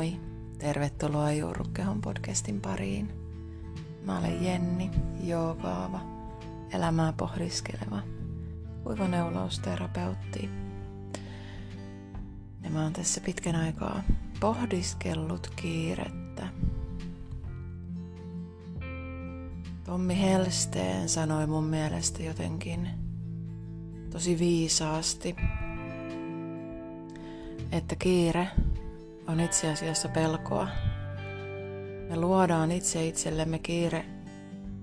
Moi! Tervetuloa Juurukkehon podcastin pariin. Mä olen Jenni, joogaava, elämää pohdiskeleva, kuivaneulousterapeutti. Ja mä oon tässä pitkän aikaa pohdiskellut kiirettä. Tommi Helsteen sanoi mun mielestä jotenkin tosi viisaasti, että kiire on itse asiassa pelkoa. Me luodaan itse itsellemme kiire,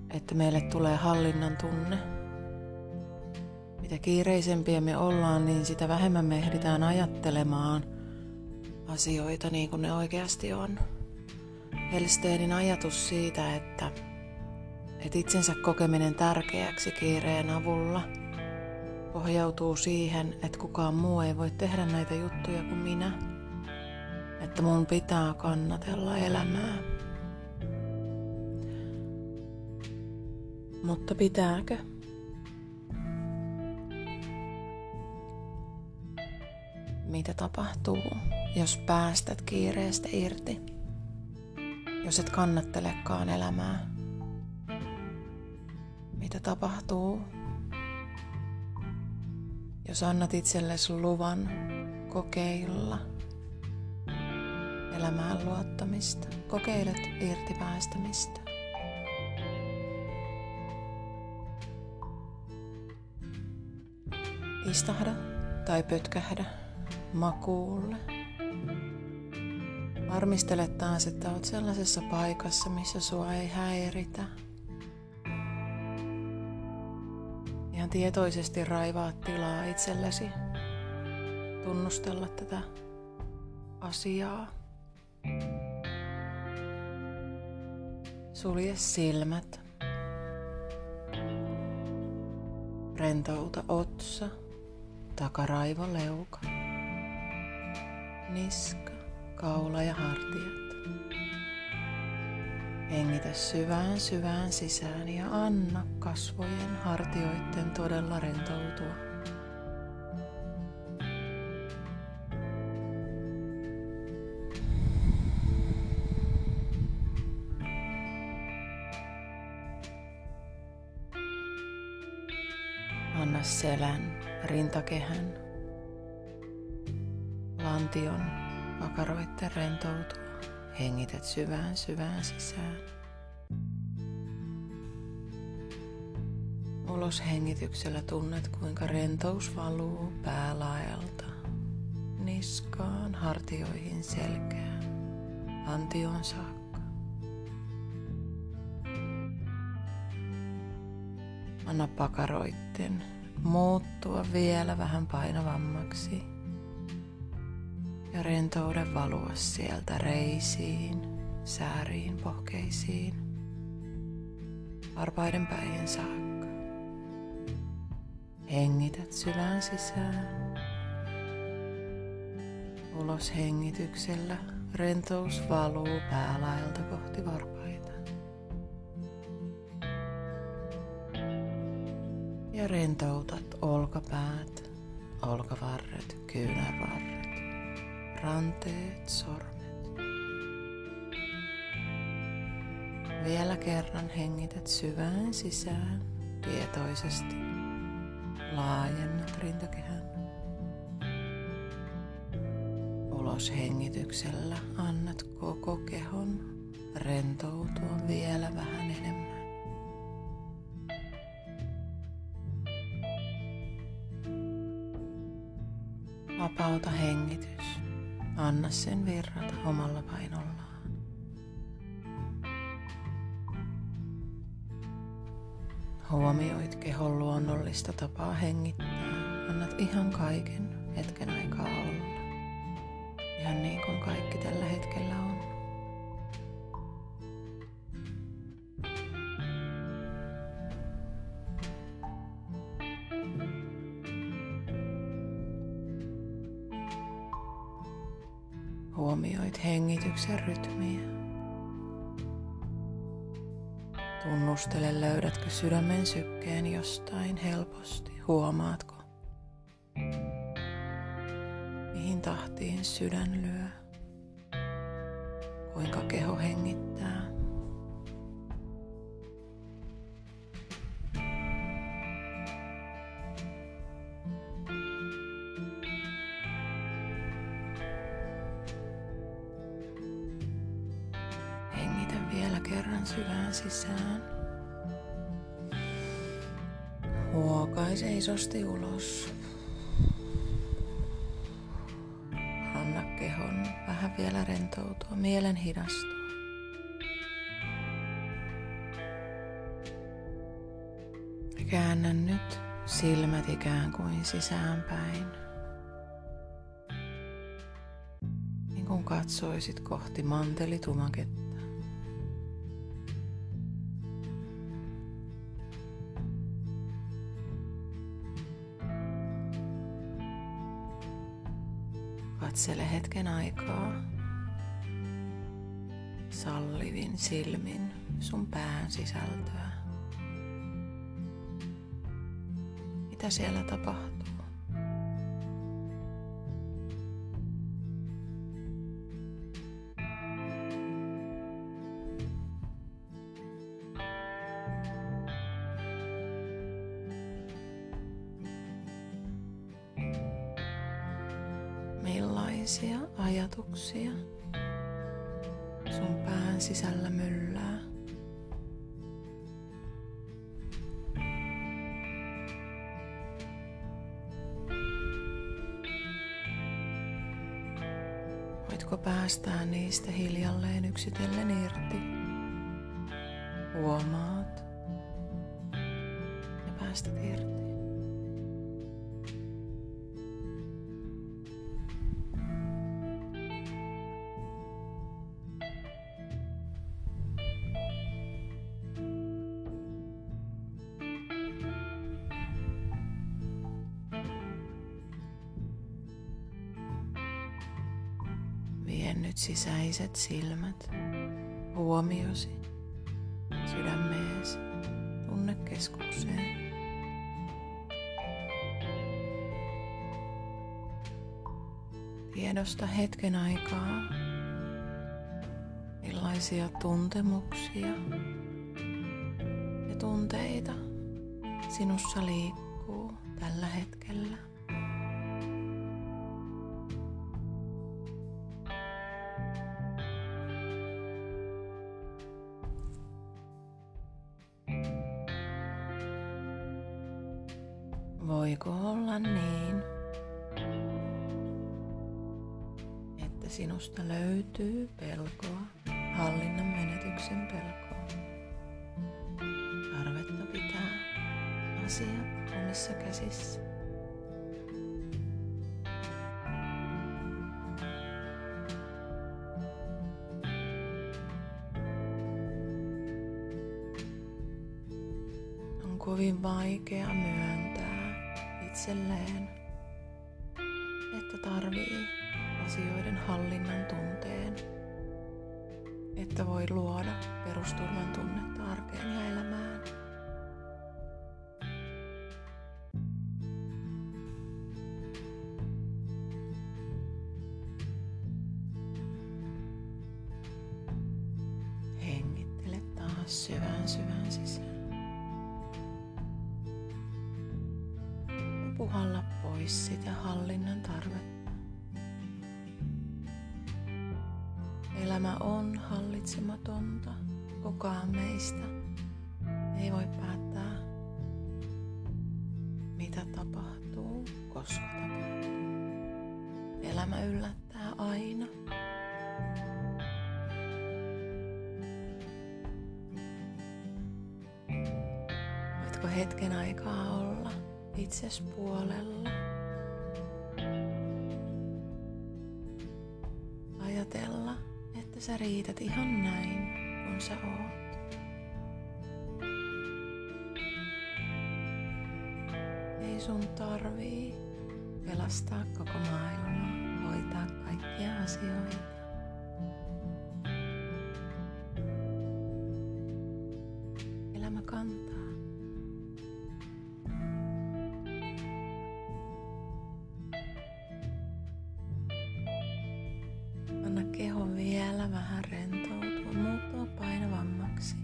että meille tulee hallinnan tunne. Mitä kiireisempiä me ollaan, niin sitä vähemmän me ehditään ajattelemaan asioita niin kuin ne oikeasti on. Helsteenin ajatus siitä, että, että itsensä kokeminen tärkeäksi kiireen avulla pohjautuu siihen, että kukaan muu ei voi tehdä näitä juttuja kuin minä että mun pitää kannatella elämää. Mutta pitääkö? Mitä tapahtuu, jos päästät kiireestä irti? Jos et kannattelekaan elämää? Mitä tapahtuu, jos annat itsellesi luvan kokeilla – elämään luottamista. Kokeilet irti päästämistä. Istahda tai pötkähdä makuulle. Varmistele taas, että olet sellaisessa paikassa, missä sua ei häiritä. Ihan tietoisesti raivaa tilaa itsellesi tunnustella tätä asiaa. Sulje silmät. Rentouta otsa, takaraivo, leuka, niska, kaula ja hartiat. Hengitä syvään syvään sisään ja anna kasvojen hartioiden todella rentoutua. Selän, rintakehän, lantion, pakaroitten rentoutua. Hengität syvään syvään sisään. Ulos hengityksellä tunnet, kuinka rentous valuu päälaelta niskaan, hartioihin, selkään, lantioon saakka. Anna pakaroitten muuttua vielä vähän painavammaksi ja rentouden valua sieltä reisiin, sääriin, pohkeisiin, varpaiden päihin saakka. Hengität sylän sisään. Ulos hengityksellä rentous valuu päälaelta kohti varpaita. Ja rentoutat olkapäät, olkavarret, kyynärvarret, ranteet, sormet. Vielä kerran hengität syvään sisään tietoisesti. Laajennat rintakehän. Ulos hengityksellä annat koko kehon rentoutua vielä vähän enemmän. Vapauta hengitys. Anna sen virrata omalla painollaan. Huomioit kehon luonnollista tapaa hengittää. Annat ihan kaiken hetken aikaa olla. Ihan niin kuin kaikki tällä hetkellä on. Huomioit hengityksen rytmiä. Tunnustele, löydätkö sydämen sykkeen jostain helposti. Huomaatko, mihin tahtiin sydän lyö. kuinka keho hengittää. Syvään sisään. Huokaise isosti ulos. Anna kehon vähän vielä rentoutua, mielen hidastua. Käännä nyt silmät ikään kuin sisäänpäin. Niin kuin katsoisit kohti mantelitumaketta. Katsele hetken aikaa sallivin silmin sun pään sisältöä. Mitä siellä tapahtuu? Millaisia ajatuksia sun pään sisällä myllää? Voitko päästää niistä hiljalleen yksitellen irti? Huomaat ja päästät irti. Vie nyt sisäiset silmät, huomiosi sydämeesi tunnekeskukseen. Tiedosta hetken aikaa, millaisia tuntemuksia ja tunteita sinussa liikkuu tällä hetkellä. Että sinusta löytyy pelkoa, hallinnan menetyksen pelkoa, tarvetta pitää asiat omissa käsissä? On kovin vaikea myöntää itselleen, että tarvii asioiden hallinnan tunteen, että voi luoda perusturvan tunnetta arkeen ja elämään. Hengittele taas syvään syvään sisään. puhalla pois sitä hallinnan tarvetta. Elämä on hallitsematonta. Kukaan meistä ei voi päättää, mitä tapahtuu, koska tapahtuu. Elämä yllättää aina. Voitko hetken aikaa olla itses puolella. Sä riität ihan näin, kun sä oot. Ei sun tarvii pelastaa koko maailmaa, hoitaa kaikkia asioita. ala vähän rentoutua, muuttua painavammaksi.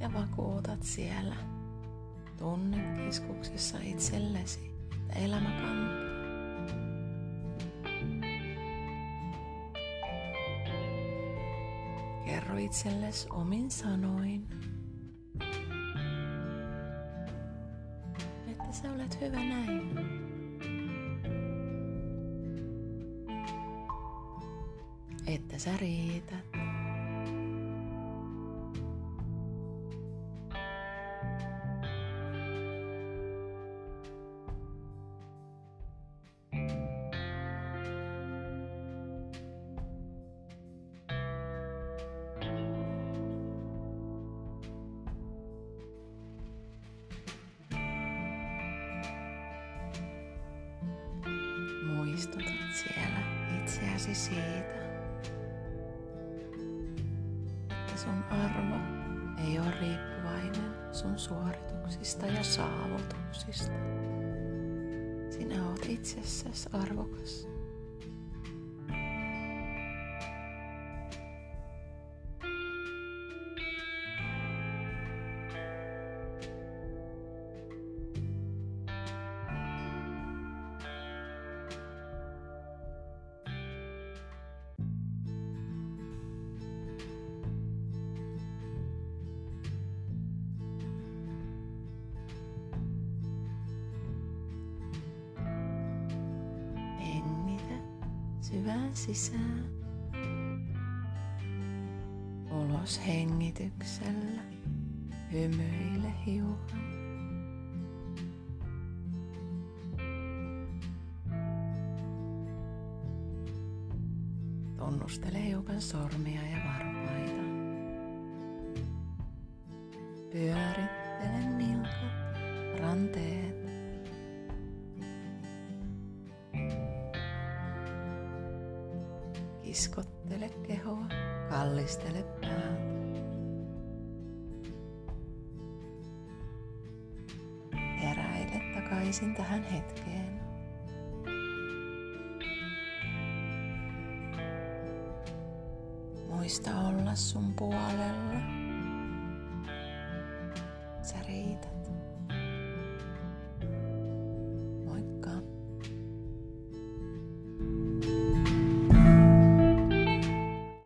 Ja vakuutat siellä tunnekeskuksessa itsellesi, että elämä kantaa. Kerro itsellesi omin sanoin, että sä olet hyvä näin. Sä riität. muistutat siellä itseäsi siitä, sun arvo ei ole riippuvainen sun suorituksista ja saavutuksista. Sinä oot itsessäsi arvokas. Syvään sisään. Ulos hengityksellä. Hymyile hiukan. Tunnustele hiukan sormia ja varpaita. Pyörittele nilkat, ranteet Kiskottele kehoa, kallistele päätä. Heräile takaisin tähän hetkeen. Muista olla sun puolella.